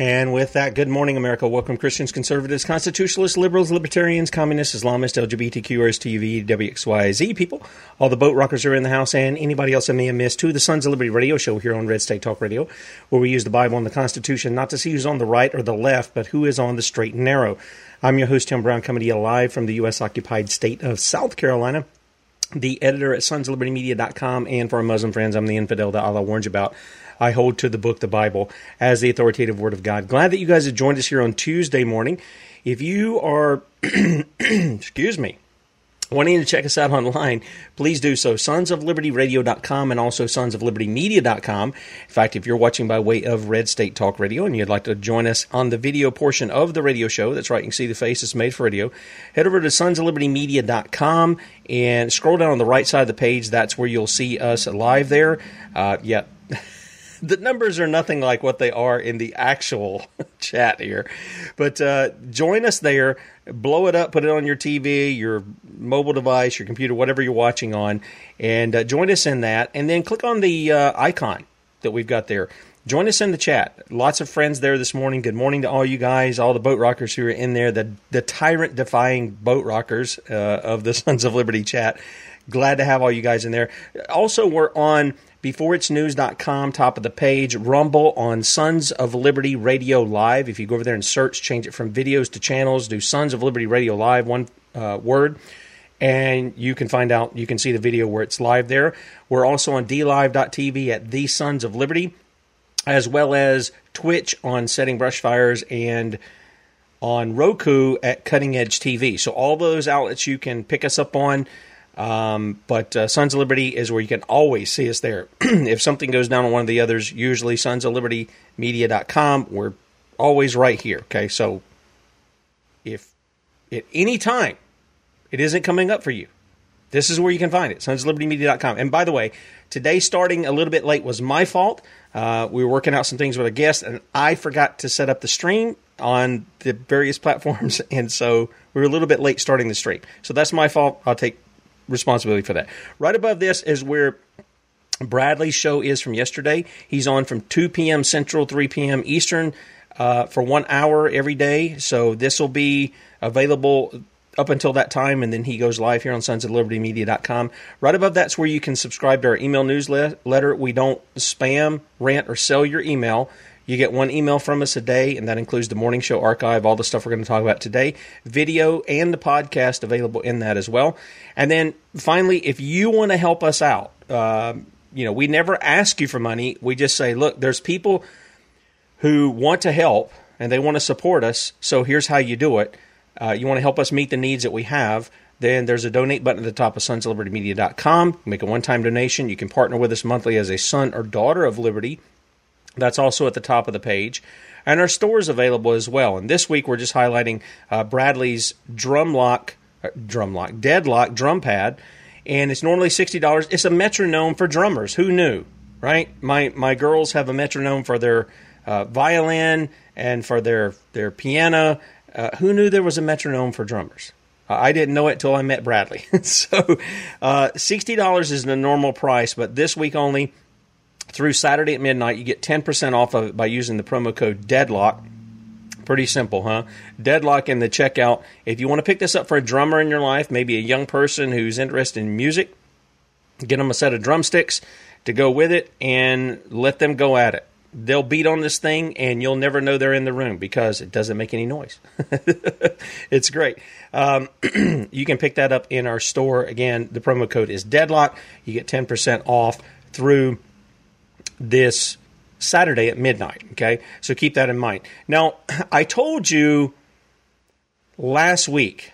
And with that, good morning, America. Welcome, Christians, conservatives, constitutionalists, liberals, libertarians, communists, Islamists, LGBTQRS, TV, WXYZ people. All the boat rockers are in the house, and anybody else I may have missed to the Sons of Liberty radio show here on Red State Talk Radio, where we use the Bible and the Constitution not to see who's on the right or the left, but who is on the straight and narrow. I'm your host, Tim Brown, coming to you live from the U.S. occupied state of South Carolina the editor at sonsoflibertymedia.com, and for our Muslim friends, I'm the infidel that Allah warns you about. I hold to the book, the Bible, as the authoritative word of God. Glad that you guys have joined us here on Tuesday morning. If you are, excuse me, wanting to check us out online, please do so. Sonsoflibertyradio.com and also sonsoflibertymedia.com. In fact, if you're watching by way of Red State Talk Radio and you'd like to join us on the video portion of the radio show, that's right, you can see the face, it's made for radio, head over to sonsoflibertymedia.com and scroll down on the right side of the page. That's where you'll see us live there. Uh, yeah. the numbers are nothing like what they are in the actual chat here. But uh, join us there, blow it up, put it on your TV, your mobile device, your computer, whatever you're watching on, and uh, join us in that. And then click on the uh, icon that we've got there. Join us in the chat. Lots of friends there this morning. Good morning to all you guys, all the boat rockers who are in there, the the tyrant defying boat rockers uh, of the Sons of Liberty chat. Glad to have all you guys in there. Also, we're on beforeitsnews.com, top of the page, Rumble on Sons of Liberty Radio Live. If you go over there and search, change it from videos to channels, do Sons of Liberty Radio Live, one uh, word, and you can find out, you can see the video where it's live there. We're also on dlive.tv at The Sons of Liberty, as well as Twitch on Setting Brush Fires and on Roku at Cutting Edge TV. So all those outlets you can pick us up on. Um, but uh, Sons of Liberty is where you can always see us there. if something goes down on one of the others, usually Sons of Liberty Media.com, we're always right here. Okay, so if at any time it isn't coming up for you, this is where you can find it, Sons of Liberty Media.com. And by the way, today starting a little bit late was my fault. Uh, we were working out some things with a guest, and I forgot to set up the stream on the various platforms, and so we were a little bit late starting the stream. So that's my fault. I'll take responsibility for that. Right above this is where Bradley's show is from yesterday. He's on from 2 p.m. Central, 3 p.m. Eastern uh, for one hour every day. So this will be available up until that time, and then he goes live here on sons of liberty media.com. Right above that's where you can subscribe to our email newsletter. We don't spam, rant, or sell your email. You get one email from us a day, and that includes the morning show archive, all the stuff we're going to talk about today, video, and the podcast available in that as well. And then finally, if you want to help us out, uh, you know, we never ask you for money. We just say, look, there's people who want to help and they want to support us. So here's how you do it. Uh, you want to help us meet the needs that we have. Then there's a donate button at the top of sonslibertymedia.com. Make a one time donation. You can partner with us monthly as a son or daughter of Liberty. That's also at the top of the page. And our store is available as well. And this week we're just highlighting uh, Bradley's Drumlock, uh, Drumlock, Deadlock drum pad. And it's normally $60. It's a metronome for drummers. Who knew, right? My, my girls have a metronome for their uh, violin and for their, their piano. Uh, who knew there was a metronome for drummers? I didn't know it till I met Bradley. so, uh, $60 is the normal price, but this week only, through Saturday at midnight, you get 10% off of it by using the promo code DEADLOCK. Pretty simple, huh? Deadlock in the checkout. If you want to pick this up for a drummer in your life, maybe a young person who's interested in music, get them a set of drumsticks to go with it and let them go at it. They'll beat on this thing and you'll never know they're in the room because it doesn't make any noise. it's great. Um, you can pick that up in our store. Again, the promo code is Deadlock. You get 10% off through this Saturday at midnight. Okay, so keep that in mind. Now, I told you last week.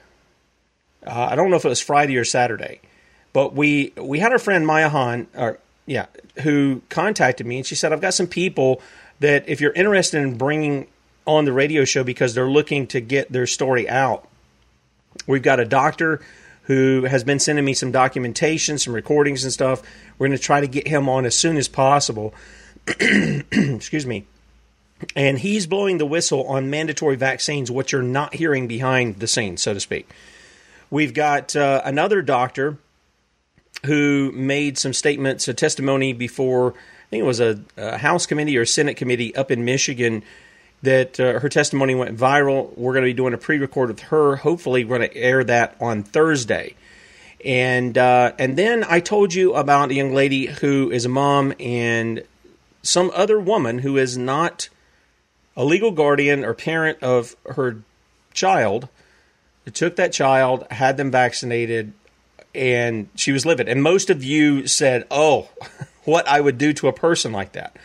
Uh, I don't know if it was Friday or Saturday, but we we had our friend Maya Han, or yeah, who contacted me, and she said, "I've got some people that if you're interested in bringing on the radio show because they're looking to get their story out, we've got a doctor." Who has been sending me some documentation, some recordings and stuff. We're going to try to get him on as soon as possible excuse me, and he's blowing the whistle on mandatory vaccines, what you're not hearing behind the scenes, so to speak. We've got uh, another doctor who made some statements, a testimony before, I think it was a, a House committee or Senate committee up in Michigan, that uh, her testimony went viral. We're going to be doing a pre record with her. Hopefully, we're going to air that on Thursday. And uh, and then I told you about a young lady who is a mom and some other woman who is not a legal guardian or parent of her child took that child, had them vaccinated, and she was livid. And most of you said, Oh, what I would do to a person like that.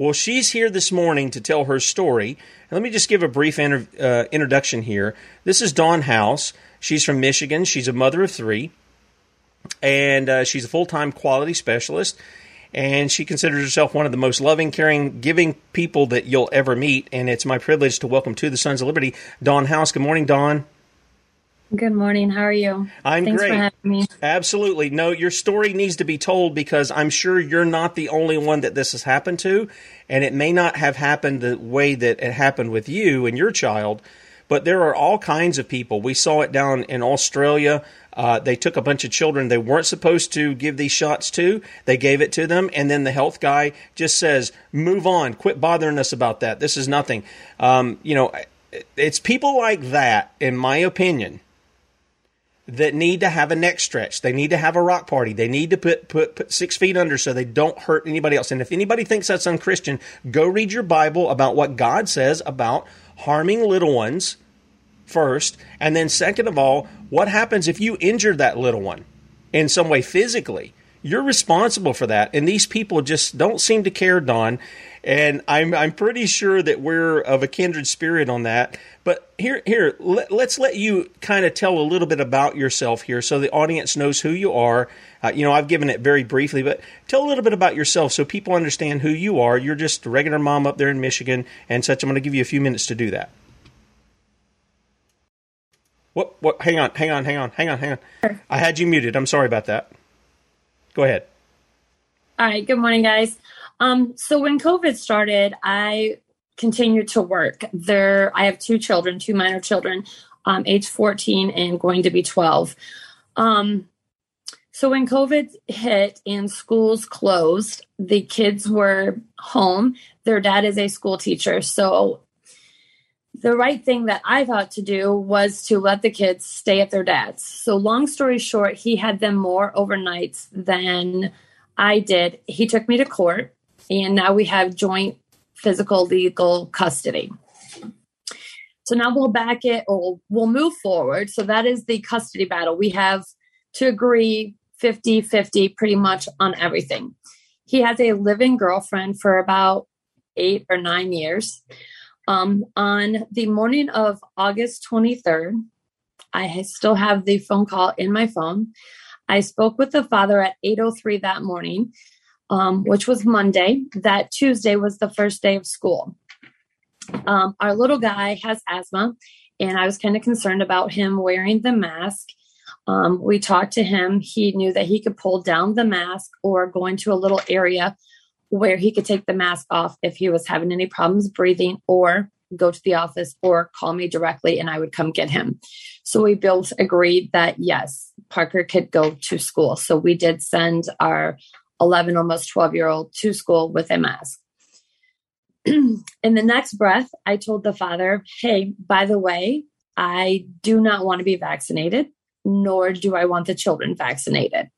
Well, she's here this morning to tell her story. Let me just give a brief inter- uh, introduction here. This is Dawn House. She's from Michigan. She's a mother of three, and uh, she's a full time quality specialist and she considers herself one of the most loving, caring, giving people that you'll ever meet. And it's my privilege to welcome to the Sons of Liberty, Dawn House. Good morning, Dawn. Good morning. How are you? I'm Thanks great. for having me. Absolutely. No, your story needs to be told because I'm sure you're not the only one that this has happened to, and it may not have happened the way that it happened with you and your child, but there are all kinds of people. We saw it down in Australia uh, they took a bunch of children they weren't supposed to give these shots to. They gave it to them, and then the health guy just says, "Move on, quit bothering us about that. This is nothing." Um, you know, it's people like that, in my opinion, that need to have a neck stretch. They need to have a rock party. They need to put, put, put six feet under so they don't hurt anybody else. And if anybody thinks that's unchristian, go read your Bible about what God says about harming little ones first. And then, second of all, what happens if you injure that little one in some way physically? You're responsible for that. And these people just don't seem to care, Dawn. And I'm, I'm pretty sure that we're of a kindred spirit on that. But here, here, let, us let you kind of tell a little bit about yourself here so the audience knows who you are. Uh, you know, I've given it very briefly, but tell a little bit about yourself so people understand who you are. You're just a regular mom up there in Michigan and such. I'm going to give you a few minutes to do that. What? What? Hang on, hang on, hang on, hang on, hang on. I had you muted. I'm sorry about that. Go ahead. All right. Good morning, guys. Um, so when COVID started, I continued to work. There, I have two children, two minor children, um, age 14 and going to be 12. Um, So when COVID hit and schools closed, the kids were home. Their dad is a school teacher. So the right thing that I thought to do was to let the kids stay at their dad's. So long story short, he had them more overnights than I did. He took me to court and now we have joint physical legal custody. So now we'll back it or we'll move forward. So that is the custody battle. We have to agree 50 50 pretty much on everything. He has a living girlfriend for about eight or nine years. Um, on the morning of August 23rd, I still have the phone call in my phone. I spoke with the father at 8:03 that morning, um, which was Monday. That Tuesday was the first day of school. Um, our little guy has asthma, and I was kind of concerned about him wearing the mask. Um, we talked to him. He knew that he could pull down the mask or go into a little area where he could take the mask off if he was having any problems breathing or go to the office or call me directly and I would come get him. So we both agreed that yes, Parker could go to school. So we did send our 11, almost 12 year old to school with a mask. In the next breath, I told the father, Hey, by the way, I do not want to be vaccinated, nor do I want the children vaccinated.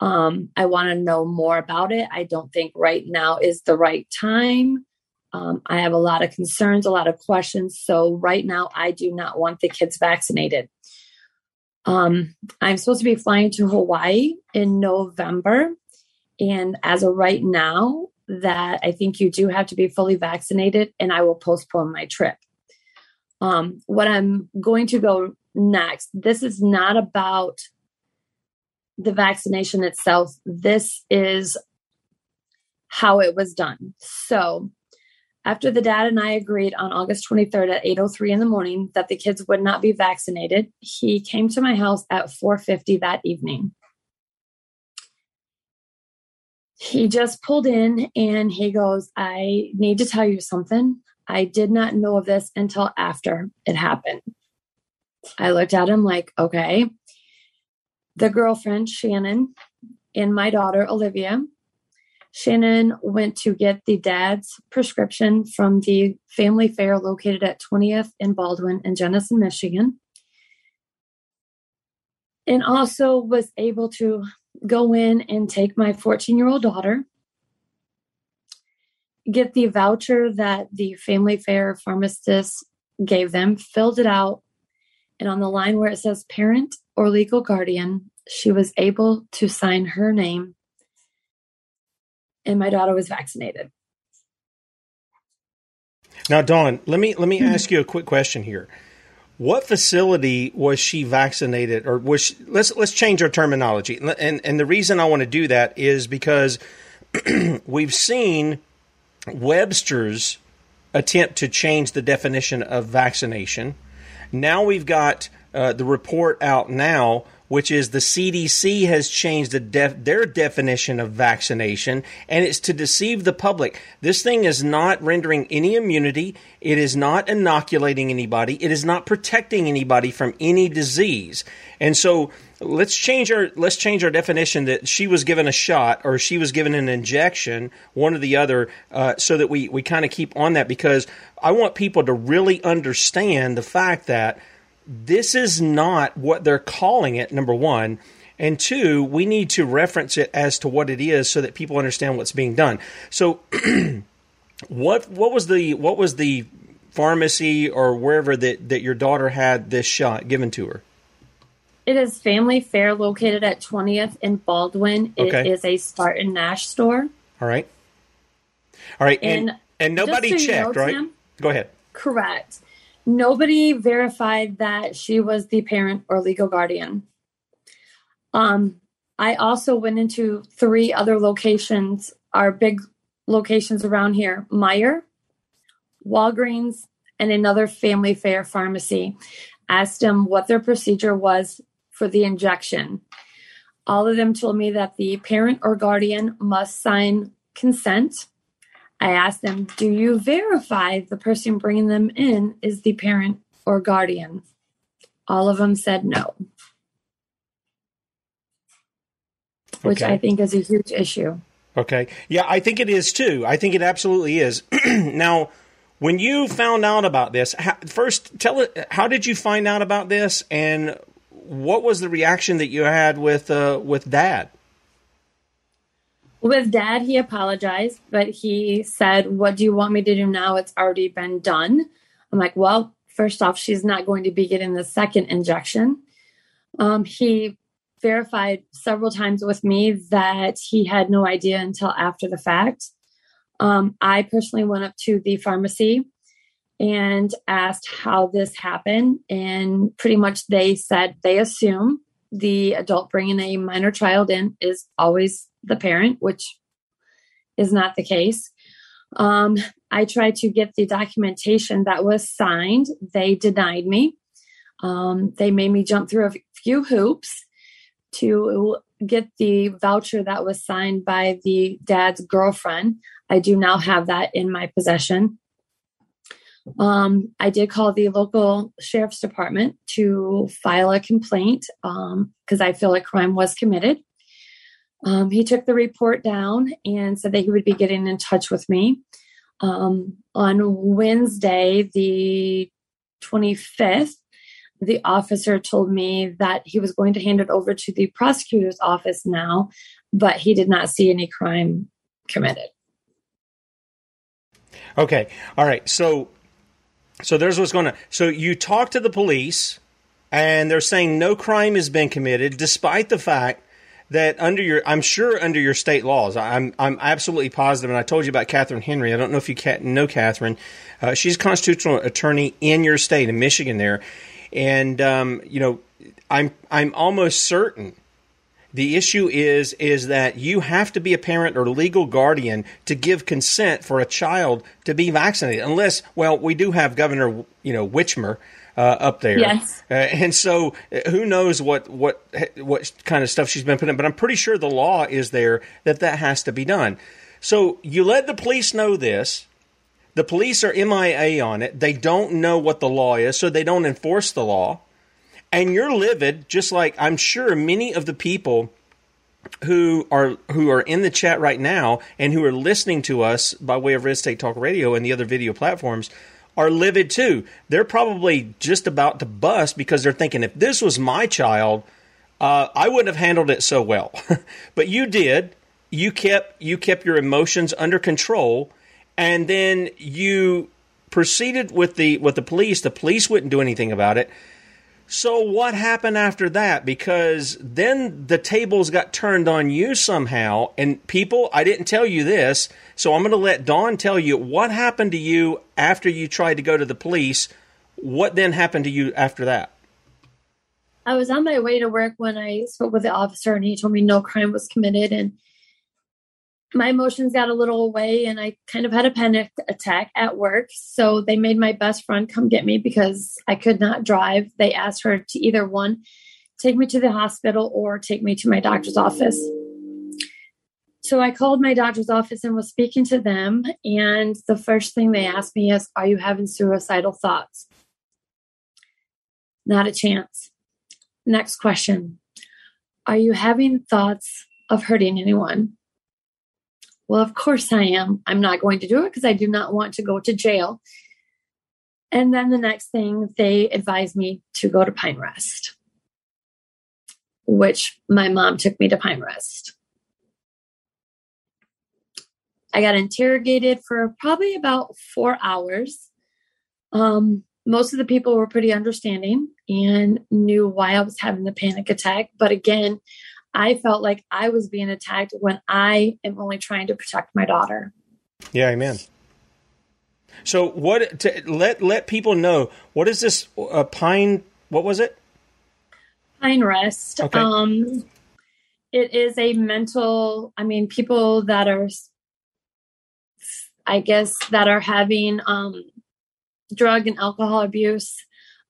Um, I want to know more about it. I don't think right now is the right time. Um, I have a lot of concerns, a lot of questions. So, right now, I do not want the kids vaccinated. Um, I'm supposed to be flying to Hawaii in November. And as of right now, that I think you do have to be fully vaccinated, and I will postpone my trip. Um, what I'm going to go next, this is not about the vaccination itself. This is how it was done. So, after the dad and I agreed on August 23rd at 8:03 in the morning that the kids would not be vaccinated, he came to my house at 4:50 that evening. He just pulled in and he goes, "I need to tell you something. I did not know of this until after it happened." I looked at him like, "Okay." the girlfriend, Shannon, and my daughter, Olivia. Shannon went to get the dad's prescription from the Family Fare located at 20th and Baldwin in Jenison, Michigan. And also was able to go in and take my 14 year old daughter, get the voucher that the Family Fare pharmacist gave them, filled it out, and on the line where it says parent or legal guardian, she was able to sign her name, and my daughter was vaccinated. Now, Dawn, let me let me ask you a quick question here. What facility was she vaccinated, or was she, let's let's change our terminology? And and the reason I want to do that is because we've seen Webster's attempt to change the definition of vaccination. Now we've got uh, the report out now which is the CDC has changed the def- their definition of vaccination, and it's to deceive the public. This thing is not rendering any immunity. It is not inoculating anybody. It is not protecting anybody from any disease. And so let's change our let's change our definition that she was given a shot or she was given an injection, one or the other, uh, so that we we kind of keep on that because I want people to really understand the fact that this is not what they're calling it, number one. And two, we need to reference it as to what it is so that people understand what's being done. So what what was the what was the pharmacy or wherever that, that your daughter had this shot given to her? It is Family Fare located at 20th in Baldwin. It okay. is a Spartan Nash store. All right. All right. And, and, and nobody so checked, know, right? Tim, Go ahead. Correct. Nobody verified that she was the parent or legal guardian. Um, I also went into three other locations, our big locations around here Meijer, Walgreens, and another Family Fare pharmacy. Asked them what their procedure was for the injection. All of them told me that the parent or guardian must sign consent I asked them, Do you verify the person bringing them in is the parent or guardian? All of them said no. which I think is a huge issue. Okay. Yeah, I think it is too. I think it absolutely is. now, when you found out about this, how, first tell it. How did you find out about this, and what was the reaction that you had with uh, with Dad? With dad, he apologized, but he said, What do you want me to do now? It's already been done. I'm like, Well, first off, she's not going to be getting the second injection. Um, he verified several times with me that he had no idea until after the fact. Um, I personally went up to the pharmacy and asked how this happened. And pretty much they said they assume the adult bringing a minor child in is always the parent, which is not the case. Um, I tried to get the documentation that was signed. They denied me. Um, they made me jump through a few hoops to get the voucher that was signed by the dad's girlfriend. I do now have that in my possession. Um, I did call the local sheriff's department to file a complaint because I feel like crime was committed. Um, he took the report down and said that he would be getting in touch with me. Um, on Wednesday, the 25th, the officer told me that he was going to hand it over to the prosecutor's office now, but he did not see any crime committed. Okay. All right. So, so there's what's going on. So you talk to the police, and they're saying no crime has been committed, despite the fact that under your, I'm sure under your state laws, I'm I'm absolutely. And I told you about Catherine Henry. I don't know if you know Catherine. Uh, she's a constitutional attorney in your state, in Michigan, there, and um, you know, I'm I'm almost certain the issue is is that you have to be a parent or legal guardian to give consent for a child to be vaccinated, unless well, we do have Governor you know Whitmer uh, up there, Yes. uh, and so uh, who knows what what what kind of stuff she's been putting. But I'm pretty sure the law is there that that has to be done. So you let the police know this. The police are MIA on it. They don't know what the law is, so they don't enforce the law and you're livid just like i'm sure many of the people who are who are in the chat right now and who are listening to us by way of red state talk radio and the other video platforms are livid too. They're probably just about to bust because they're thinking if this was my child uh, i wouldn't have handled it so well. But you did. You kept you kept your emotions under control and then you proceeded with the with the police. The police wouldn't do anything about it so what happened after that? Because then the tables got turned on you somehow, and people, I didn't tell you this, so I'm going to let Dawn tell you what happened to you after you tried to go to the police. What then happened to you after that? I was on my way to work when I spoke with the officer, and he told me no crime was committed. And my emotions got a little away, and I kind of had a panic attack at work. So they made my best friend come get me because I could not drive. They asked her to either one, take me to the hospital or take me to my doctor's office. So I called my doctor's office and was speaking to them. And the first thing they asked me is, Are you having suicidal thoughts? Not a chance. Next question Are you having thoughts of hurting anyone? Well, of course I am. I'm not going to do it because I do not want to go to jail. And then the next thing, they advised me to go to Pine Rest, which my mom took me to Pine Rest. I got interrogated for probably about four hours. Um, most of the people were pretty understanding and knew why I was having the panic attack. But again, I felt like I was being attacked when I am only trying to protect my daughter. Yeah, amen. So what to let let people know what is this uh, pine what was it? Pine Rest. Okay. Um, it is a mental. I mean, people that are, I guess, that are having um, drug and alcohol abuse.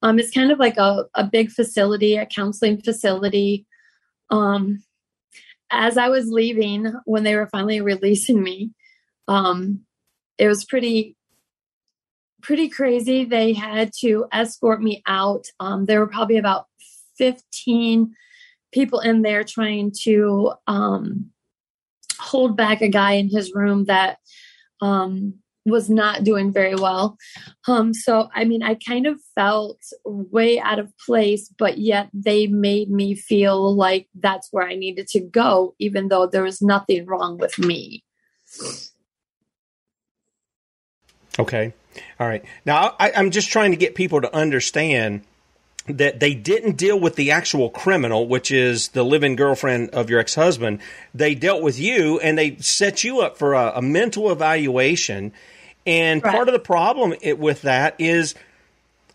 Um, it's kind of like a, a big facility, a counseling facility. Um, as I was leaving, when they were finally releasing me, um, it was pretty pretty crazy. They had to escort me out. Um, there were probably about 15 people in there trying to um, hold back a guy in his room that um, was not doing very well. Um, so, I mean, I kind of felt way out of place, but yet they made me feel like that's where I needed to go, even though there was nothing wrong with me. Okay. All right. Now, I, I'm just trying to get people to understand that they didn't deal with the actual criminal, which is the living girlfriend of your ex husband. They dealt with you and they set you up for a, a mental evaluation. And right. part of the problem it, with that is,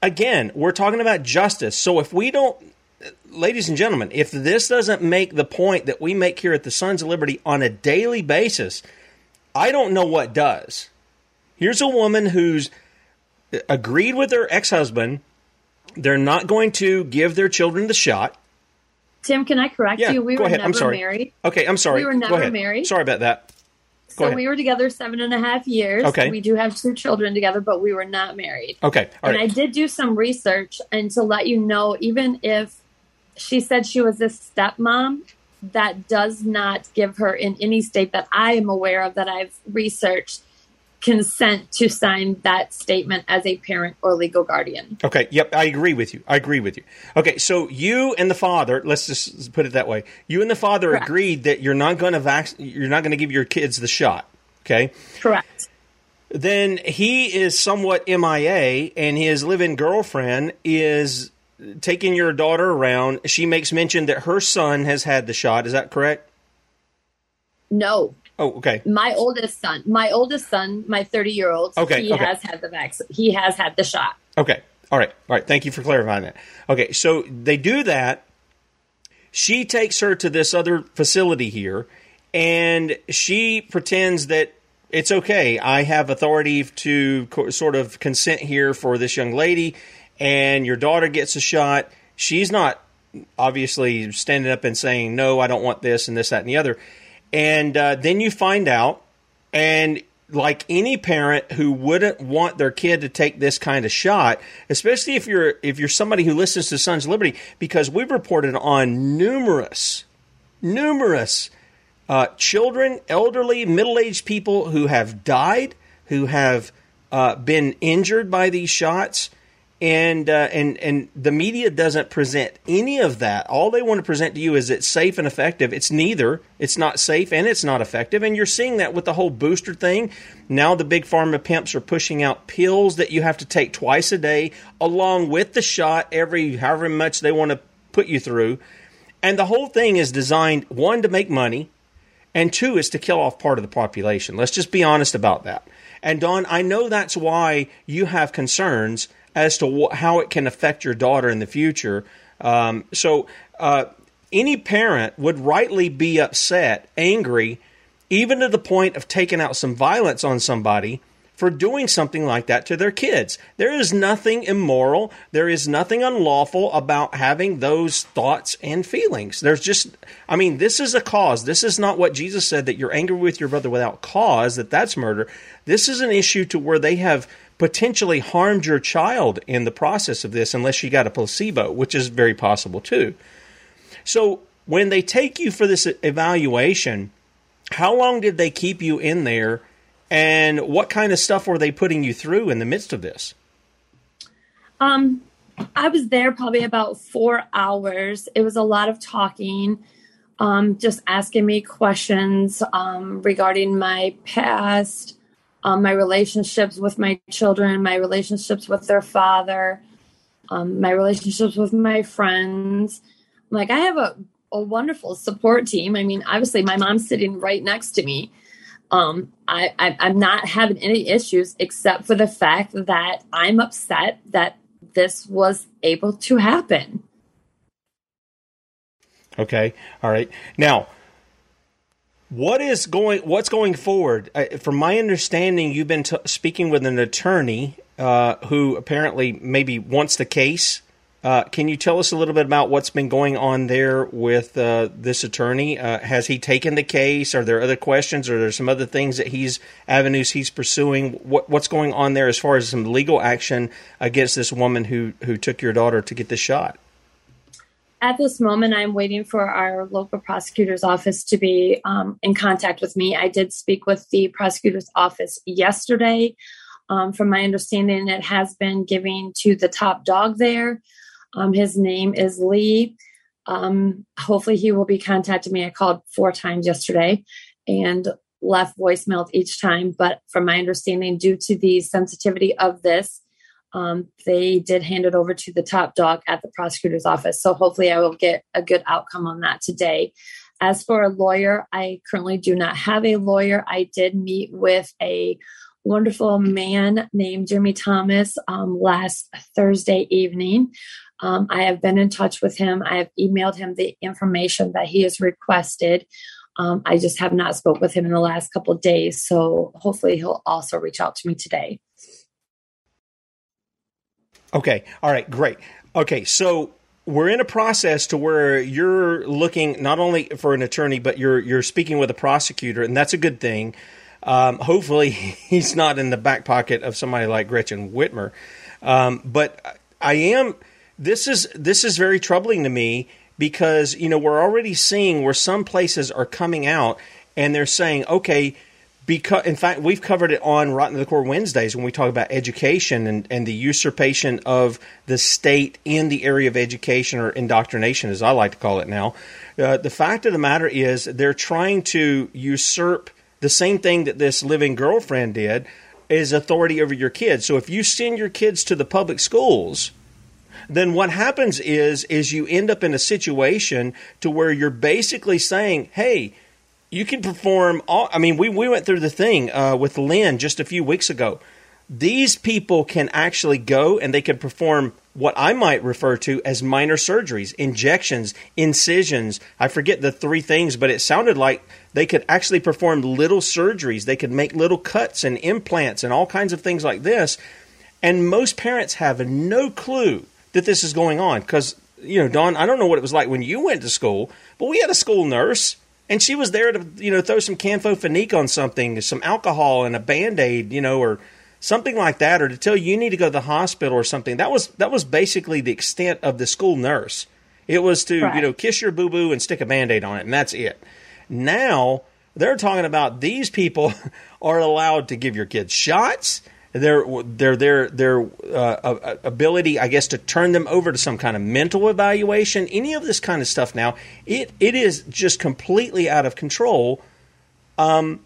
again, we're talking about justice. So if we don't, ladies and gentlemen, if this doesn't make the point that we make here at the Sons of Liberty on a daily basis, I don't know what does. Here's a woman who's agreed with her ex husband they're not going to give their children the shot. Tim, can I correct yeah, you? We go were ahead. never I'm sorry. married. Okay, I'm sorry. We were never married. Sorry about that. Go so ahead. we were together seven and a half years. Okay. We do have two children together, but we were not married. Okay. All and right. I did do some research, and to let you know, even if she said she was a stepmom, that does not give her in any state that I am aware of that I've researched consent to sign that statement as a parent or legal guardian. Okay, yep, I agree with you. I agree with you. Okay, so you and the father, let's just put it that way. You and the father Correct. agreed that you're not going to vac- you're not going to give your kids the shot, okay? Correct. Then he is somewhat MIA and his live-in girlfriend is taking your daughter around. She makes mention that her son has had the shot. Is that correct? No. Oh, okay. My oldest son, my oldest son, my 30 year old, okay, he okay. has had the vaccine. He has had the shot. Okay. All right. All right. Thank you for clarifying that. Okay. So they do that. She takes her to this other facility here and she pretends that it's okay. I have authority to co- sort of consent here for this young lady and your daughter gets a shot. She's not obviously standing up and saying, no, I don't want this and this, that, and the other and uh, then you find out, and like any parent who wouldn't want their kid to take this kind of shot, especially if you're if you're somebody who listens to Sons of Liberty, because we've reported on numerous, numerous uh, children, elderly, middle aged people who have died, who have uh, been injured by these shots, and uh, and and the media doesn't present any of that. All they want to present to you is it's safe and effective. It's neither. It's not safe and it's not effective. And you're seeing that with the whole booster thing. Now the big pharma pimps are pushing out pills that you have to take twice a day, along with the shot every however much they want to put you through. And the whole thing is designed one to make money, and two is to kill off part of the population. Let's just be honest about that. And Dawn, I know that's why you have concerns as to wh- how it can affect your daughter in the future. Um, so, uh, any parent would rightly be upset, angry, even to the point of taking out some violence on somebody for doing something like that to their kids. There is nothing immoral, there is nothing unlawful about having those thoughts and feelings. There's just I mean, this is a cause. This is not what Jesus said that you're angry with your brother without cause, that that's murder. This is an issue to where they have potentially harmed your child in the process of this unless you got a placebo, which is very possible too. So, when they take you for this evaluation, how long did they keep you in there and what kind of stuff were they putting you through in the midst of this? Um I was there probably about 4 hours. It was a lot of talking. Um, just asking me questions um, regarding my past, um, my relationships with my children, my relationships with their father, um, my relationships with my friends. Like I have a, a wonderful support team. I mean, obviously my mom's sitting right next to me. Um, I, I, I'm not having any issues except for the fact that I'm upset that this was able to happen. Okay. All right. Now, what is going? What's going forward? Uh, from my understanding, you've been t- speaking with an attorney uh, who apparently maybe wants the case. Uh, can you tell us a little bit about what's been going on there with uh, this attorney? Uh, has he taken the case? Are there other questions? Are there some other things that he's avenues he's pursuing? What, what's going on there as far as some legal action against this woman who who took your daughter to get the shot? At this moment, I'm waiting for our local prosecutor's office to be um, in contact with me. I did speak with the prosecutor's office yesterday. Um, from my understanding, it has been given to the top dog there. Um, his name is Lee. Um, hopefully, he will be contacting me. I called four times yesterday and left voicemail each time. But from my understanding, due to the sensitivity of this, um, they did hand it over to the top dog at the prosecutor's office. So hopefully, I will get a good outcome on that today. As for a lawyer, I currently do not have a lawyer. I did meet with a wonderful man named Jimmy Thomas um, last Thursday evening. Um, I have been in touch with him. I have emailed him the information that he has requested. Um, I just have not spoke with him in the last couple days, so hopefully he'll also reach out to me today. Okay. All right. Great. Okay. So we're in a process to where you're looking not only for an attorney, but you're you're speaking with a prosecutor, and that's a good thing. Um, hopefully, he's not in the back pocket of somebody like Gretchen Whitmer. Um, but I am. This is this is very troubling to me because you know we're already seeing where some places are coming out and they're saying, okay, because in fact we've covered it on rotten to the core wednesdays when we talk about education and, and the usurpation of the state in the area of education or indoctrination as i like to call it now. Uh, the fact of the matter is they're trying to usurp the same thing that this living girlfriend did is authority over your kids. So if you send your kids to the public schools then what happens is is you end up in a situation to where you're basically saying hey you can perform all i mean we, we went through the thing uh, with lynn just a few weeks ago. These people can actually go and they can perform what i might refer to as minor surgeries injections incisions. I forget the three things but it sounded like they could actually perform little surgeries. They could make little cuts and implants and all kinds of things like this. And most parents have no clue that this is going on because you know Dawn i don't know what it was like when you went to school but we had a school nurse and she was there to you know throw some Campho-Phenique on something, some alcohol and a band aid, you know, or something like that, or to tell you you need to go to the hospital or something. That was that was basically the extent of the school nurse. It was to right. you know kiss your boo boo and stick a band aid on it, and that's it. Now they're talking about these people are allowed to give your kids shots their their their their uh, ability, I guess, to turn them over to some kind of mental evaluation, any of this kind of stuff. Now, it it is just completely out of control. Um,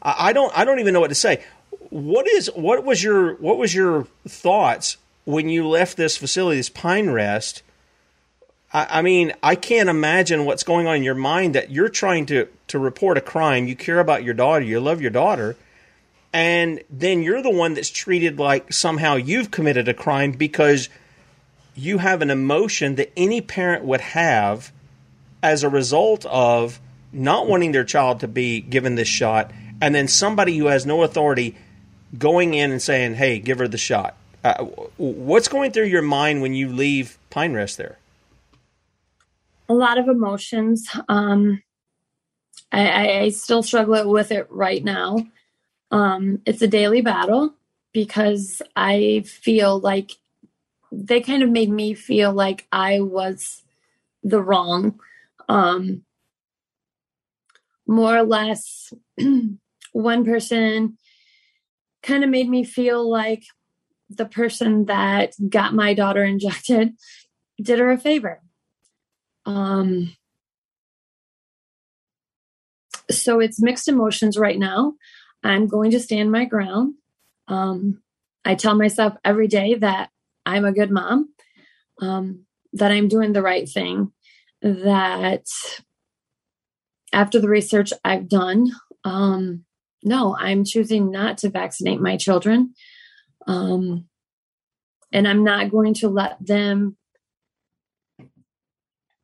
I don't I don't even know what to say. What is what was your what was your thoughts when you left this facility, this Pine Rest? I, I mean, I can't imagine what's going on in your mind that you're trying to to report a crime. You care about your daughter. You love your daughter and then you're the one that's treated like somehow you've committed a crime because you have an emotion that any parent would have as a result of not wanting their child to be given this shot and then somebody who has no authority going in and saying hey give her the shot. Uh, what's going through your mind when you leave pine rest there? A lot of emotions. Um, I, I still struggle with it right now um, it's a daily battle because I feel like they kind of made me feel like I was the wrong. Um, more or less, one person kind of made me feel like the person that got my daughter injected did her a favor. Um, so it's mixed emotions right now. I'm going to stand my ground. Um, I tell myself every day that I'm a good mom, um, that I'm doing the right thing, that after the research I've done, um, no, I'm choosing not to vaccinate my children. Um, and I'm not going to let them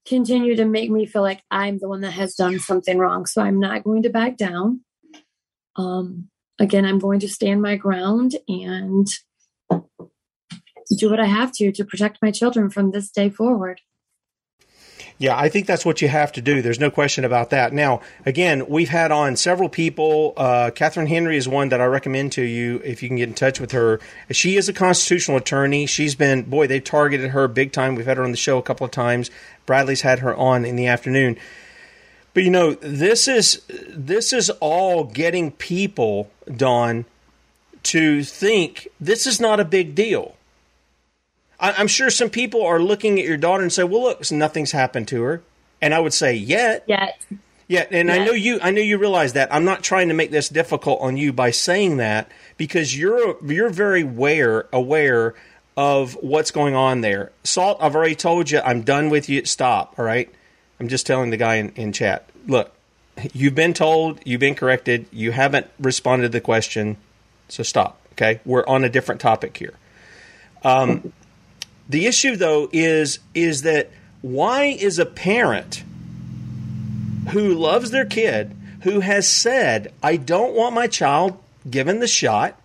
continue to make me feel like I'm the one that has done something wrong. So I'm not going to back down um, again, I'm going to stand my ground and do what I have to to protect my children from this day forward. Yeah, I think that's what you have to do. There's no question about that. Now, again, we've had on several people. Uh, Catherine Henry is one that I recommend to you if you can get in touch with her. She is a constitutional attorney. She's been, boy, they've targeted her big time. We've had her on the show a couple of times. Bradley's had her on in the afternoon. But you know, this is this is all getting people, Dawn, to think this is not a big deal. I, am sure some people are looking at your daughter and say, "Well, look, nothing's happened to her," and I would say, "Yet, yet." Yeah, and Yet. I know you. I know you realize that. I'm not trying to make this difficult on you by saying that because you're you're very aware aware of what's going on there. Salt, I've already told you. I'm done with you. Stop. All right. I'm just telling the guy in, in chat. Look, you've been told. You've been corrected. You haven't responded to the question. So stop. Okay. We're on a different topic here. Um, the issue, though, is is that why is a parent who loves their kid who has said, "I don't want my child given the shot,"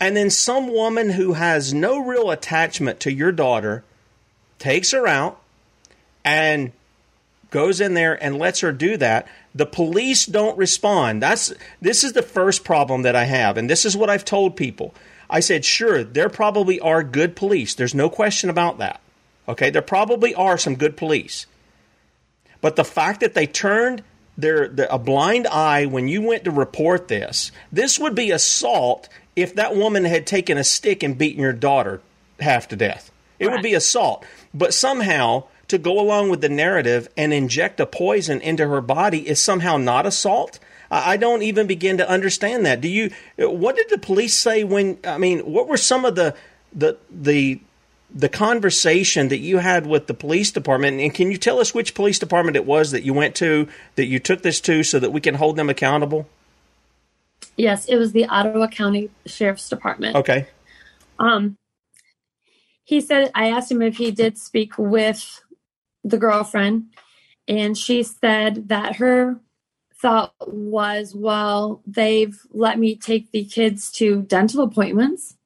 and then some woman who has no real attachment to your daughter takes her out and goes in there and lets her do that the police don't respond that's this is the first problem that i have and this is what i've told people I said, sure, there probably are good police. There's no question about that. Okay, there probably are some good police. But the fact that they turned their, their, a blind eye when you went to report this, this would be assault if that woman had taken a stick and beaten your daughter half to death. It right. would be assault. But somehow, to go along with the narrative and inject a poison into her body is somehow not assault. I don't even begin to understand that. Do you? What did the police say when? I mean, what were some of the the the the conversation that you had with the police department? And can you tell us which police department it was that you went to that you took this to, so that we can hold them accountable? Yes, it was the Ottawa County Sheriff's Department. Okay. Um, he said I asked him if he did speak with the girlfriend, and she said that her thought was, well, they've let me take the kids to dental appointments.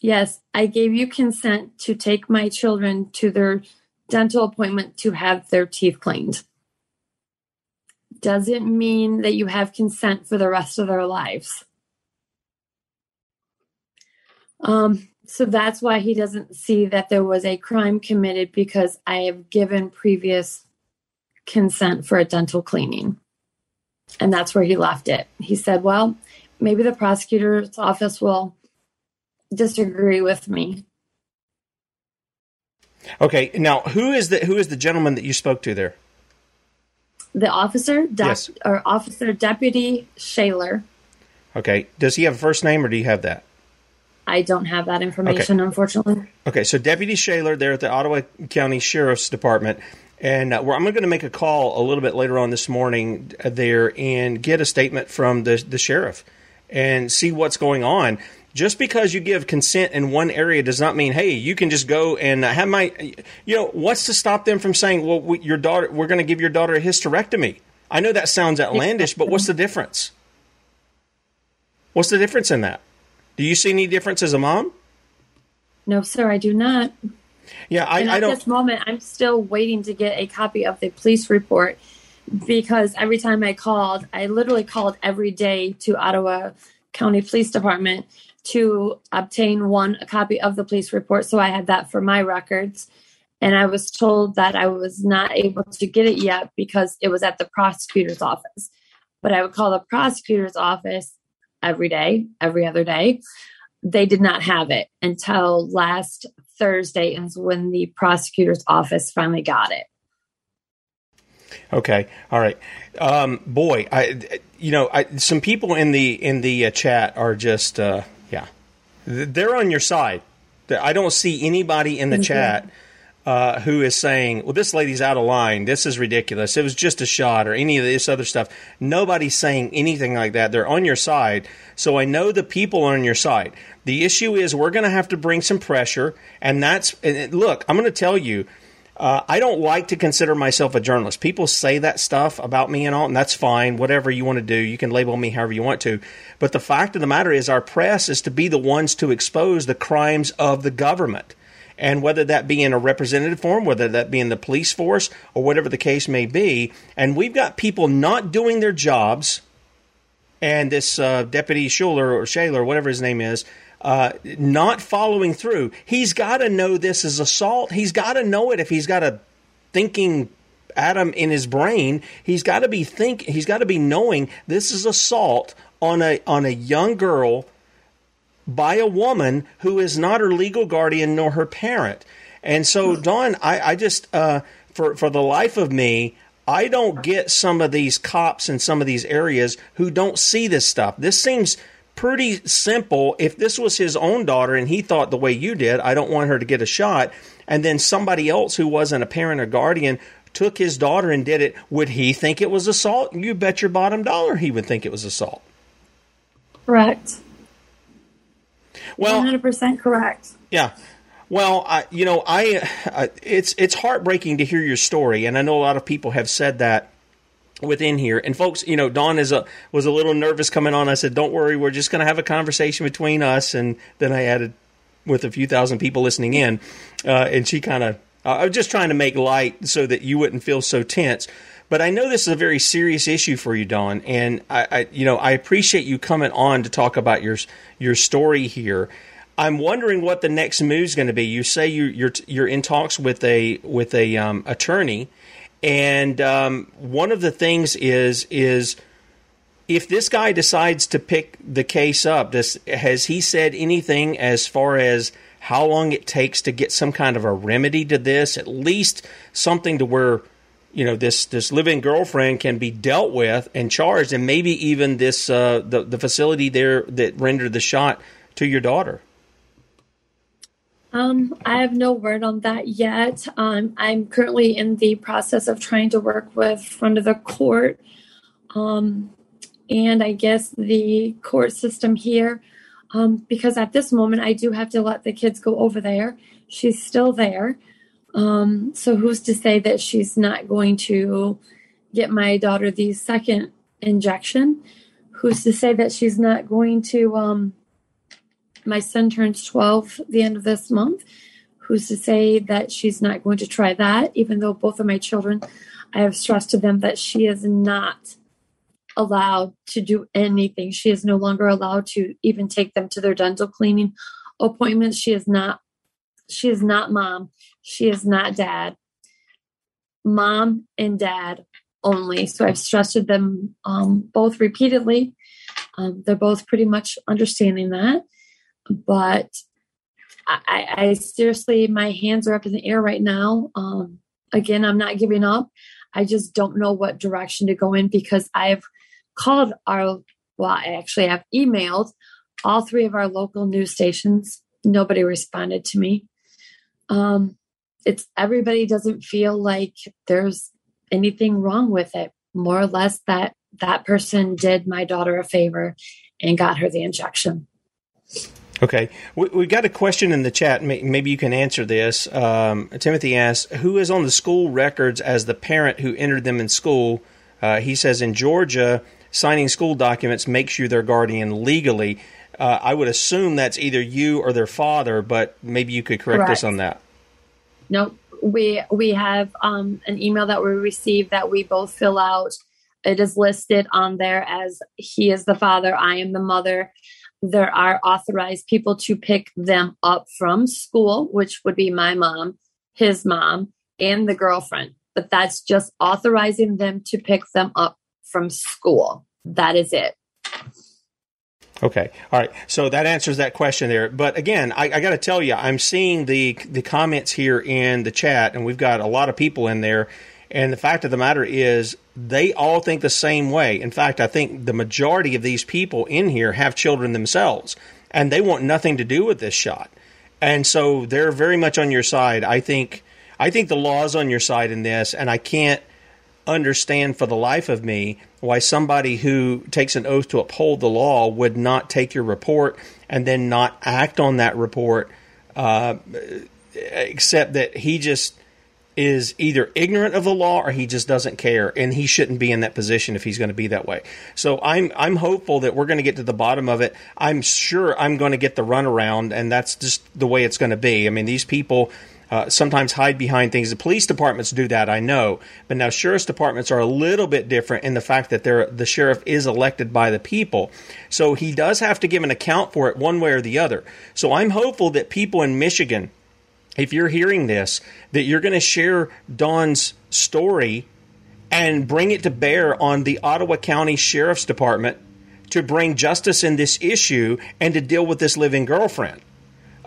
Yes, I gave you consent to take my children to their dental appointment to have their teeth cleaned. Doesn't mean that you have consent for the rest of their lives. Um, so that's why he doesn't see that there was a crime committed because I have given previous consent for a dental cleaning. And that's where he left it. He said, Well, maybe the prosecutor's office will disagree with me. Okay, now who is the who is the gentleman that you spoke to there? The officer, de- yes. or Officer Deputy Shaler. Okay, does he have a first name or do you have that? I don't have that information, okay. unfortunately. Okay, so Deputy Shaler there at the Ottawa County Sheriff's Department and uh, I'm going to make a call a little bit later on this morning there and get a statement from the, the sheriff and see what's going on. Just because you give consent in one area does not mean, hey, you can just go and have my, you know, what's to stop them from saying, well, we, your daughter, we're going to give your daughter a hysterectomy. I know that sounds outlandish, but what's the difference? What's the difference in that? Do you see any difference as a mom? No, sir, I do not. Yeah, I, and I at don't. this moment, I'm still waiting to get a copy of the police report because every time I called, I literally called every day to Ottawa County Police Department to obtain one a copy of the police report. So I had that for my records. And I was told that I was not able to get it yet because it was at the prosecutor's office. But I would call the prosecutor's office every day, every other day. They did not have it until last Thursday is when the prosecutor's office finally got it. Okay, all right. Um, boy, I you know I, some people in the in the uh, chat are just uh, yeah, they're on your side. I don't see anybody in the mm-hmm. chat uh, who is saying, "Well, this lady's out of line. This is ridiculous. It was just a shot," or any of this other stuff. Nobody's saying anything like that. They're on your side, so I know the people are on your side. The issue is we're going to have to bring some pressure, and that's and look. I'm going to tell you. Uh, I don't like to consider myself a journalist. People say that stuff about me and all, and that's fine. Whatever you want to do, you can label me however you want to. But the fact of the matter is, our press is to be the ones to expose the crimes of the government. And whether that be in a representative form, whether that be in the police force, or whatever the case may be. And we've got people not doing their jobs, and this uh, Deputy Schuler or Shaler, whatever his name is, uh, not following through. He's got to know this is assault. He's got to know it if he's got a thinking atom in his brain. He's got to be think. He's got to be knowing this is assault on a on a young girl by a woman who is not her legal guardian nor her parent. And so, Dawn, I, I just uh, for for the life of me, I don't get some of these cops in some of these areas who don't see this stuff. This seems pretty simple. If this was his own daughter and he thought the way you did, I don't want her to get a shot, and then somebody else who wasn't a parent or guardian took his daughter and did it, would he think it was assault? You bet your bottom dollar he would think it was assault. Correct. Well, 100% correct. Yeah. Well, I, you know, I, uh, it's it's heartbreaking to hear your story, and I know a lot of people have said that within here. And folks, you know, Dawn is a was a little nervous coming on. I said, "Don't worry, we're just going to have a conversation between us." And then I added with a few thousand people listening in, uh, and she kind of uh, I was just trying to make light so that you wouldn't feel so tense. But I know this is a very serious issue for you, Dawn, and I, I you know, I appreciate you coming on to talk about your your story here. I'm wondering what the next move is going to be. You say you, you're you're in talks with a with a um, attorney, and um, one of the things is is if this guy decides to pick the case up, does, has he said anything as far as how long it takes to get some kind of a remedy to this? At least something to where you know this this living girlfriend can be dealt with and charged, and maybe even this uh, the the facility there that rendered the shot to your daughter. Um, I have no word on that yet. Um, I'm currently in the process of trying to work with Friend of the Court, um, and I guess the court system here, um, because at this moment I do have to let the kids go over there. She's still there, um, so who's to say that she's not going to get my daughter the second injection? Who's to say that she's not going to? Um, my son turns 12 the end of this month. Who's to say that she's not going to try that? Even though both of my children, I have stressed to them that she is not allowed to do anything. She is no longer allowed to even take them to their dental cleaning appointments. She is not. She is not mom. She is not dad. Mom and dad only. So I've stressed them um, both repeatedly. Um, they're both pretty much understanding that but I, I, seriously, my hands are up in the air right now. Um, again, I'm not giving up. I just don't know what direction to go in because I've called our, well, I actually have emailed all three of our local news stations. Nobody responded to me. Um, it's everybody doesn't feel like there's anything wrong with it. More or less that that person did my daughter a favor and got her the injection. Okay, we, we got a question in the chat. Maybe you can answer this. Um, Timothy asks, "Who is on the school records as the parent who entered them in school?" Uh, he says, "In Georgia, signing school documents makes you their guardian legally." Uh, I would assume that's either you or their father, but maybe you could correct, us on that. No, we we have um, an email that we received that we both fill out. It is listed on there as he is the father, I am the mother there are authorized people to pick them up from school, which would be my mom, his mom, and the girlfriend. But that's just authorizing them to pick them up from school. That is it. Okay. All right. So that answers that question there. But again, I, I got to tell you, I'm seeing the the comments here in the chat, and we've got a lot of people in there. And the fact of the matter is, they all think the same way. In fact, I think the majority of these people in here have children themselves, and they want nothing to do with this shot. And so they're very much on your side. I think I think the law is on your side in this, and I can't understand for the life of me why somebody who takes an oath to uphold the law would not take your report and then not act on that report, uh, except that he just is either ignorant of the law or he just doesn't care and he shouldn't be in that position if he's going to be that way. So I'm I'm hopeful that we're going to get to the bottom of it. I'm sure I'm going to get the runaround and that's just the way it's going to be. I mean these people uh, sometimes hide behind things. The police departments do that, I know, but now sheriff's departments are a little bit different in the fact that the sheriff is elected by the people, so he does have to give an account for it one way or the other. So I'm hopeful that people in Michigan if you're hearing this, that you're going to share Dawn's story and bring it to bear on the Ottawa County Sheriff's Department to bring justice in this issue and to deal with this living girlfriend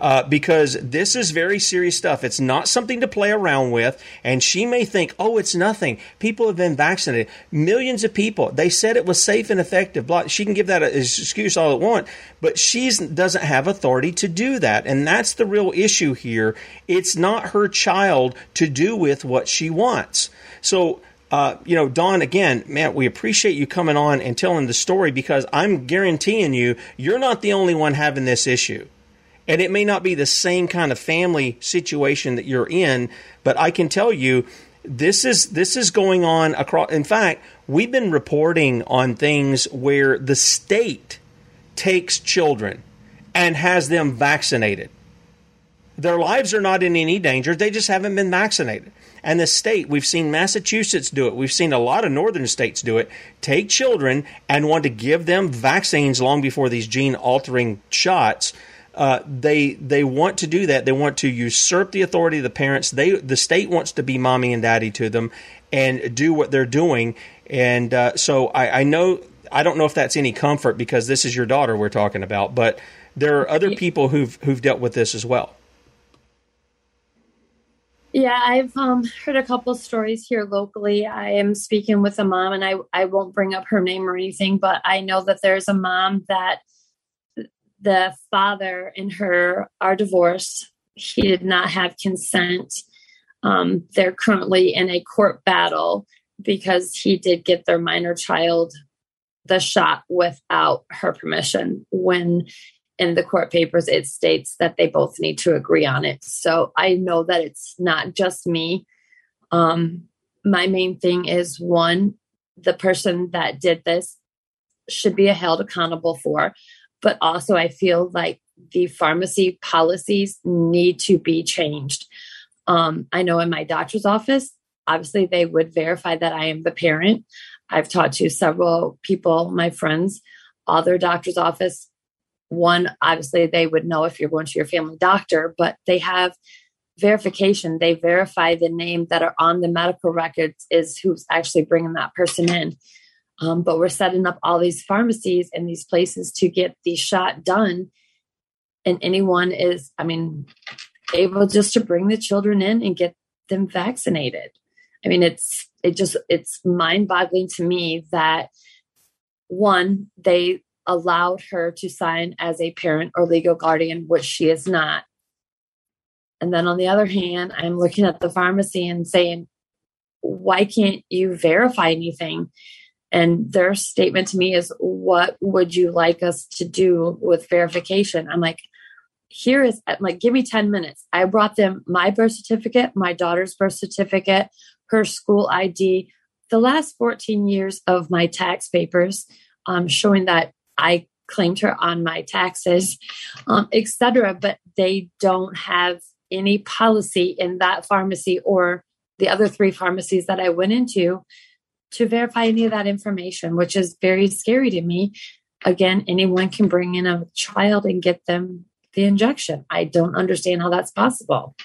uh, because this is very serious stuff. It's not something to play around with. And she may think, oh, it's nothing. People have been vaccinated. Millions of people. They said it was safe and effective. She can give that excuse all it want, but she doesn't have authority to do that. And that's the real issue here. It's not her child to do with what she wants. So, uh, you know, Dawn, again, man, we appreciate you coming on and telling the story because I'm guaranteeing you, you're not the only one having this issue. And it may not be the same kind of family situation that you're in, but I can tell you this is this is going on across in fact, we've been reporting on things where the state takes children and has them vaccinated. Their lives are not in any danger, they just haven't been vaccinated. And the state, we've seen Massachusetts do it. We've seen a lot of northern states do it. Take children and want to give them vaccines long before these gene altering shots uh, they they want to do that. They want to usurp the authority of the parents. They the state wants to be mommy and daddy to them and do what they're doing. And uh, so I, I know I don't know if that's any comfort because this is your daughter we're talking about, but there are other people who've who've dealt with this as well. Yeah, I've um, heard a couple stories here locally. I am speaking with a mom, and I I won't bring up her name or anything, but I know that there's a mom that the father and her are divorced. He did not have consent. Um, they're currently in a court battle because he did get their minor child the shot without her permission when in the court papers it states that they both need to agree on it so i know that it's not just me um, my main thing is one the person that did this should be held accountable for but also I feel like the pharmacy policies need to be changed. Um, I know in my doctor's office, obviously they would verify that I am the parent. I've talked to several people, my friends, all their doctor's office. One, obviously, they would know if you're going to your family doctor, but they have verification. They verify the name that are on the medical records is who's actually bringing that person in. Um, but we're setting up all these pharmacies and these places to get the shot done. And anyone is, I mean, able just to bring the children in and get them vaccinated. I mean, it's it just it's mind boggling to me that one they allowed her to sign as a parent or legal guardian, which she is not. And then on the other hand, I'm looking at the pharmacy and saying, why can't you verify anything? And their statement to me is, What would you like us to do with verification? I'm like, Here is, I'm like, give me 10 minutes. I brought them my birth certificate, my daughter's birth certificate, her school ID, the last 14 years of my tax papers, um, showing that I claimed her on my taxes, um, etc. But they don't have any policy in that pharmacy or the other three pharmacies that I went into to verify any of that information, which is very scary to me. Again, anyone can bring in a child and get them the injection. I don't understand how that's possible.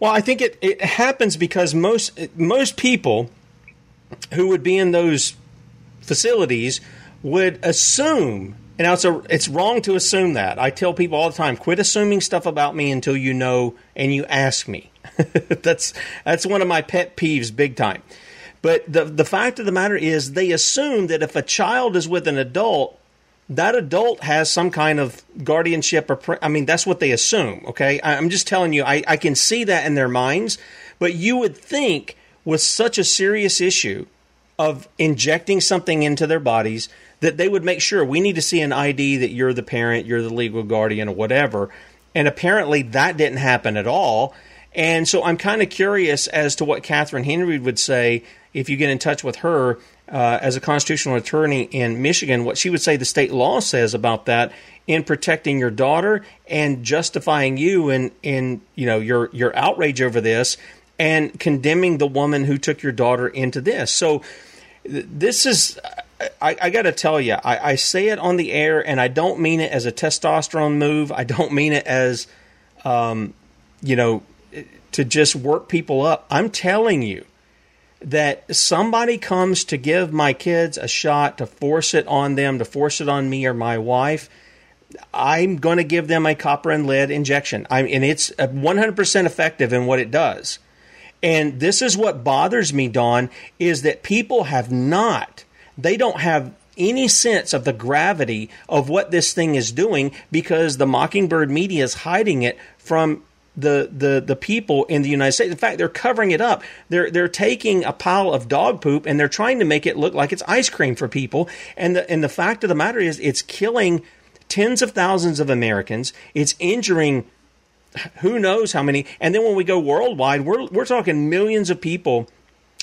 Well, I think it, it happens because most most people who would be in those facilities would assume and it's a, it's wrong to assume that. I tell people all the time, quit assuming stuff about me until you know and you ask me. that's that's one of my pet peeves big time. But the the fact of the matter is, they assume that if a child is with an adult, that adult has some kind of guardianship or I mean that's what they assume. Okay, I'm just telling you, I, I can see that in their minds. But you would think with such a serious issue of injecting something into their bodies that they would make sure we need to see an ID that you're the parent, you're the legal guardian, or whatever. And apparently that didn't happen at all. And so I'm kind of curious as to what Catherine Henry would say if you get in touch with her uh, as a constitutional attorney in Michigan, what she would say the state law says about that in protecting your daughter and justifying you in, in you know your your outrage over this and condemning the woman who took your daughter into this. So this is I, I got to tell you, I, I, say it on the air, and I don't mean it as a testosterone move. I don't mean it as, um, you know, to just work people up. I'm telling you that somebody comes to give my kids a shot to force it on them, to force it on me or my wife. I'm going to give them a copper and lead injection. I'm, and it's uh, 100% effective in what it does. And this is what bothers me, Dawn, is that people have not they don't have any sense of the gravity of what this thing is doing because the Mockingbird media is hiding it from the, the, the people in the United States. In fact, they're covering it up. They're they're taking a pile of dog poop and they're trying to make it look like it's ice cream for people. And the and the fact of the matter is, it's killing tens of thousands of Americans. It's injuring who knows how many. And then when we go worldwide, we're we're talking millions of people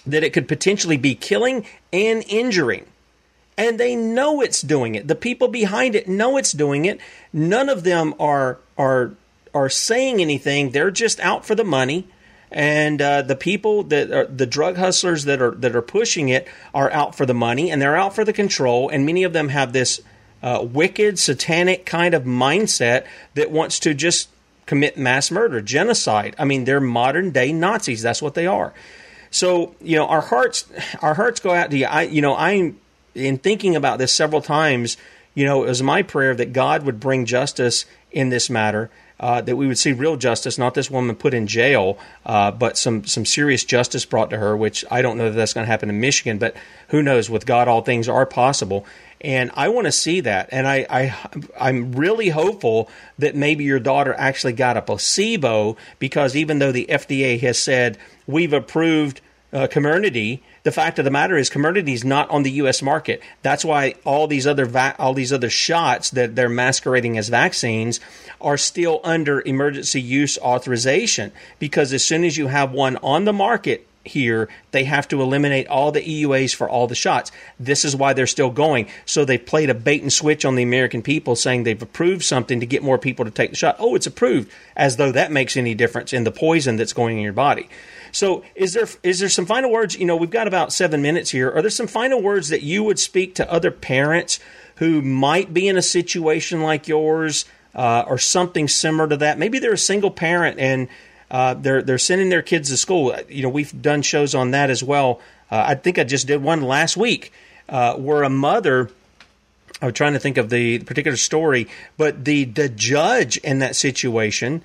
that it could potentially be killing and injuring. And they know it's doing it. The people behind it know it's doing it. None of them are are are saying anything. They're just out for the money. And uh, the people that are the drug hustlers that are that are pushing it are out for the money and they're out for the control. And many of them have this uh, wicked, satanic kind of mindset that wants to just commit mass murder, genocide. I mean, they're modern day Nazis. That's what they are. So you know, our hearts our hearts go out to you. I you know I'm in thinking about this several times. You know, it was my prayer that God would bring justice in this matter. Uh, that we would see real justice, not this woman put in jail, uh, but some some serious justice brought to her. Which I don't know that that's going to happen in Michigan, but who knows? With God, all things are possible. And I want to see that. And I, I I'm really hopeful that maybe your daughter actually got a placebo because even though the FDA has said we've approved uh, the fact of the matter is Comirnaty is not on the U.S. market. That's why all these other va- all these other shots that they're masquerading as vaccines are still under emergency use authorization because as soon as you have one on the market here, they have to eliminate all the EUAs for all the shots. This is why they're still going. So they played a bait and switch on the American people saying they've approved something to get more people to take the shot. Oh, it's approved, as though that makes any difference in the poison that's going in your body. So, is there is there some final words? You know, we've got about seven minutes here. Are there some final words that you would speak to other parents who might be in a situation like yours, uh, or something similar to that? Maybe they're a single parent and uh, they're they're sending their kids to school. You know, we've done shows on that as well. Uh, I think I just did one last week uh, where a mother. I'm trying to think of the particular story, but the the judge in that situation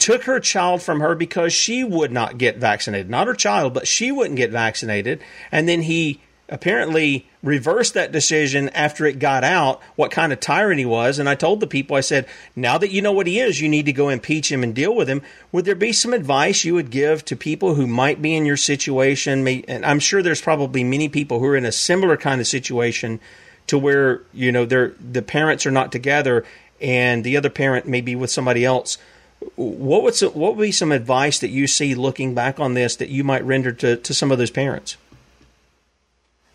took her child from her because she would not get vaccinated. Not her child, but she wouldn't get vaccinated. And then he apparently reversed that decision after it got out what kind of tyrant he was. And I told the people, I said, now that you know what he is, you need to go impeach him and deal with him. Would there be some advice you would give to people who might be in your situation? And I'm sure there's probably many people who are in a similar kind of situation to where, you know, the parents are not together and the other parent may be with somebody else what would some, what would be some advice that you see looking back on this that you might render to, to some of those parents?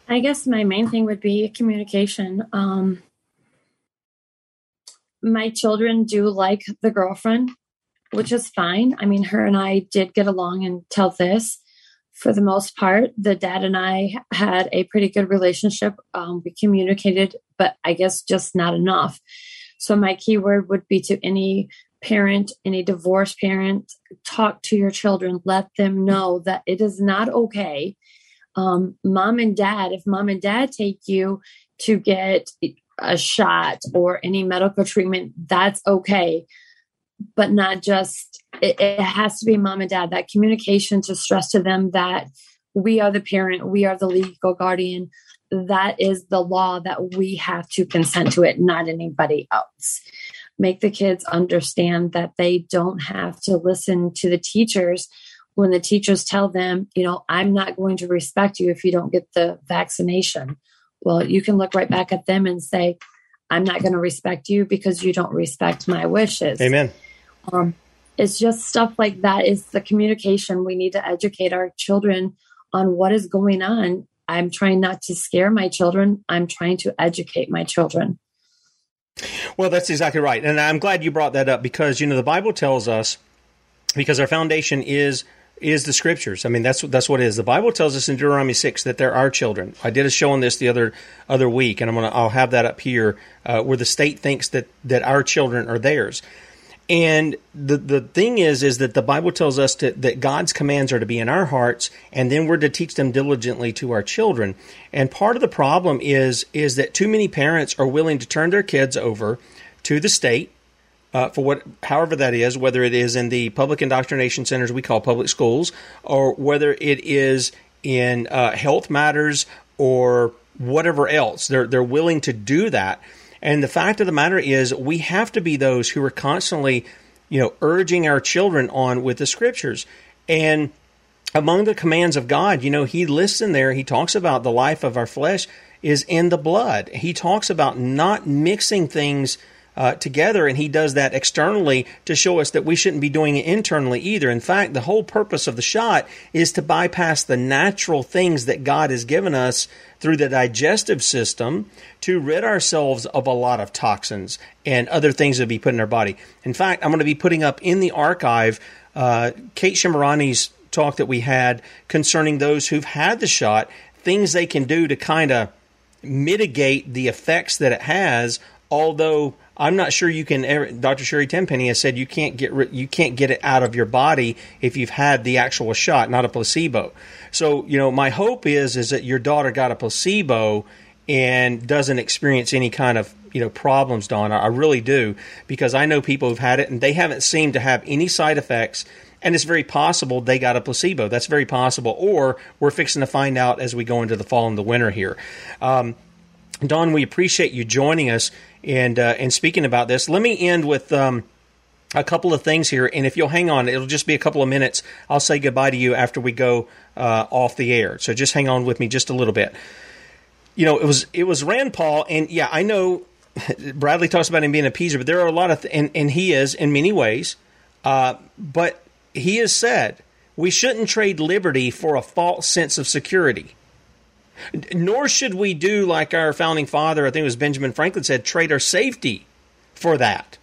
I guess my main thing would be communication. Um, my children do like the girlfriend, which is fine. I mean, her and I did get along until this. For the most part, the dad and I had a pretty good relationship. Um, we communicated, but I guess just not enough. So my keyword would be to any parent, any divorced parent, talk to your children. Let them know that it is not okay. Um, mom and dad, if mom and dad take you to get a shot or any medical treatment, that's okay. But not just, it, it has to be mom and dad. That communication to stress to them that we are the parent, we are the legal guardian. That is the law that we have to consent to it, not anybody else make the kids understand that they don't have to listen to the teachers when the teachers tell them, you know, I'm not going to respect you if you don't get the vaccination. Well, you can look right back at them and say, I'm not going to respect you because you don't respect my wishes. Amen. Um, it's just stuff like that is the communication we need to educate our children on what is going on i'm trying not to scare my children i'm trying to educate my children well that's exactly right and i'm glad you brought that up because you know the bible tells us because our foundation is is the scriptures. I mean, that's that's what it is. The Bible tells us in Deuteronomy six that there are children. I did a show on this the other other week, and I'm gonna I'll have that up here uh, where the state thinks that that our children are theirs. And the the thing is, is that the Bible tells us to, that God's commands are to be in our hearts, and then we're to teach them diligently to our children. And part of the problem is is that too many parents are willing to turn their kids over to the state uh, for what, however that is, whether it is in the public indoctrination centers we call public schools, or whether it is in uh, health matters or whatever else. They're they're willing to do that. And the fact of the matter is, we have to be those who are constantly, you know, urging our children on with the scriptures. And among the commands of God, you know, He lists in there. He talks about the life of our flesh is in the blood. He talks about not mixing things uh, together, and he does that externally to show us that we shouldn't be doing it internally either. In fact, the whole purpose of the shot is to bypass the natural things that God has given us through the digestive system to rid ourselves of a lot of toxins and other things that be put in our body. In fact, I'm going to be putting up in the archive uh, Kate Shemirani's talk that we had concerning those who've had the shot, things they can do to kind of mitigate the effects that it has, although I'm not sure you can. Ever, Dr. Sherry Tenpenny has said you can't get you can't get it out of your body if you've had the actual shot, not a placebo. So you know, my hope is is that your daughter got a placebo and doesn't experience any kind of you know problems. Dawn, I really do because I know people who've had it and they haven't seemed to have any side effects. And it's very possible they got a placebo. That's very possible. Or we're fixing to find out as we go into the fall and the winter here. Um, Dawn, we appreciate you joining us and uh, and speaking about this. Let me end with um, a couple of things here, and if you'll hang on, it'll just be a couple of minutes. I'll say goodbye to you after we go uh, off the air. So just hang on with me just a little bit. You know, it was it was Rand Paul, and yeah, I know Bradley talks about him being a peaser, but there are a lot of th- and and he is in many ways, uh, but he has said we shouldn't trade liberty for a false sense of security. Nor should we do like our founding father, I think it was Benjamin Franklin said, trade our safety for that.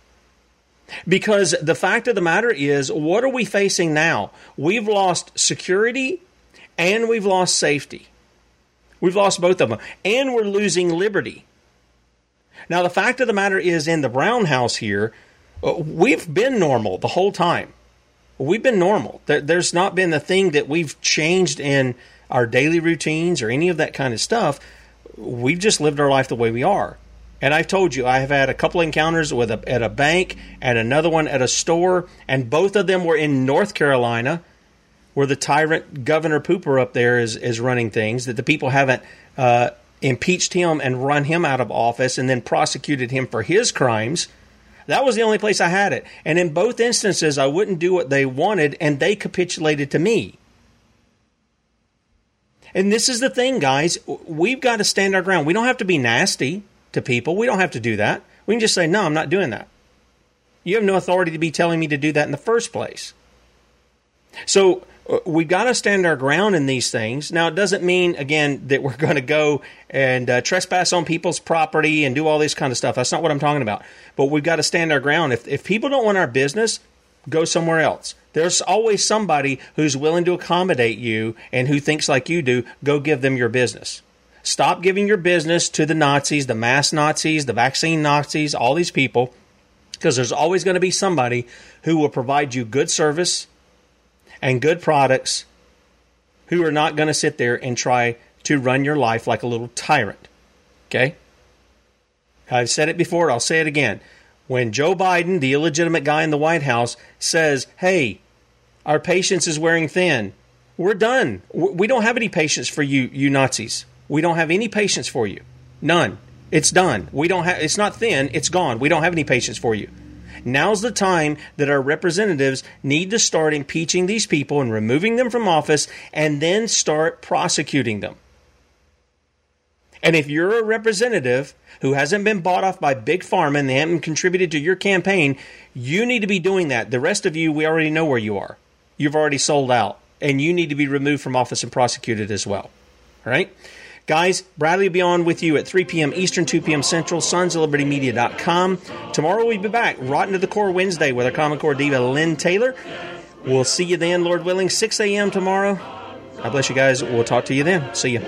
Because the fact of the matter is, what are we facing now? We've lost security and we've lost safety. We've lost both of them. And we're losing liberty. Now, the fact of the matter is, in the Brown house here, uh, we've been normal the whole time. We've been normal. There's not been a thing that we've changed in our daily routines or any of that kind of stuff. We've just lived our life the way we are. And I've told you, I have had a couple encounters with a, at a bank and another one at a store, and both of them were in North Carolina, where the tyrant Governor Pooper up there is, is running things, that the people haven't uh, impeached him and run him out of office and then prosecuted him for his crimes. That was the only place I had it. And in both instances, I wouldn't do what they wanted, and they capitulated to me. And this is the thing, guys. We've got to stand our ground. We don't have to be nasty to people. We don't have to do that. We can just say, no, I'm not doing that. You have no authority to be telling me to do that in the first place. So uh, we've got to stand our ground in these things. Now, it doesn't mean, again, that we're going to go and uh, trespass on people's property and do all this kind of stuff. That's not what I'm talking about. But we've got to stand our ground. If, if people don't want our business, go somewhere else. There's always somebody who's willing to accommodate you and who thinks like you do. Go give them your business. Stop giving your business to the Nazis, the mass Nazis, the vaccine Nazis, all these people, because there's always going to be somebody who will provide you good service and good products who are not going to sit there and try to run your life like a little tyrant. Okay? I've said it before, I'll say it again. When Joe Biden, the illegitimate guy in the White House, says, hey, our patience is wearing thin. We're done. We don't have any patience for you, you Nazis. We don't have any patience for you. None. It's done. We don't have. It's not thin. It's gone. We don't have any patience for you. Now's the time that our representatives need to start impeaching these people and removing them from office, and then start prosecuting them. And if you're a representative who hasn't been bought off by Big Pharma and they haven't contributed to your campaign, you need to be doing that. The rest of you, we already know where you are. You've already sold out, and you need to be removed from office and prosecuted as well. All right? Guys, Bradley will be on with you at 3 p.m. Eastern, 2 p.m. Central, sons Tomorrow we'll be back, Rotten to the Core Wednesday with our Common Core diva, Lynn Taylor. We'll see you then, Lord willing, 6 a.m. tomorrow. God bless you guys. We'll talk to you then. See you.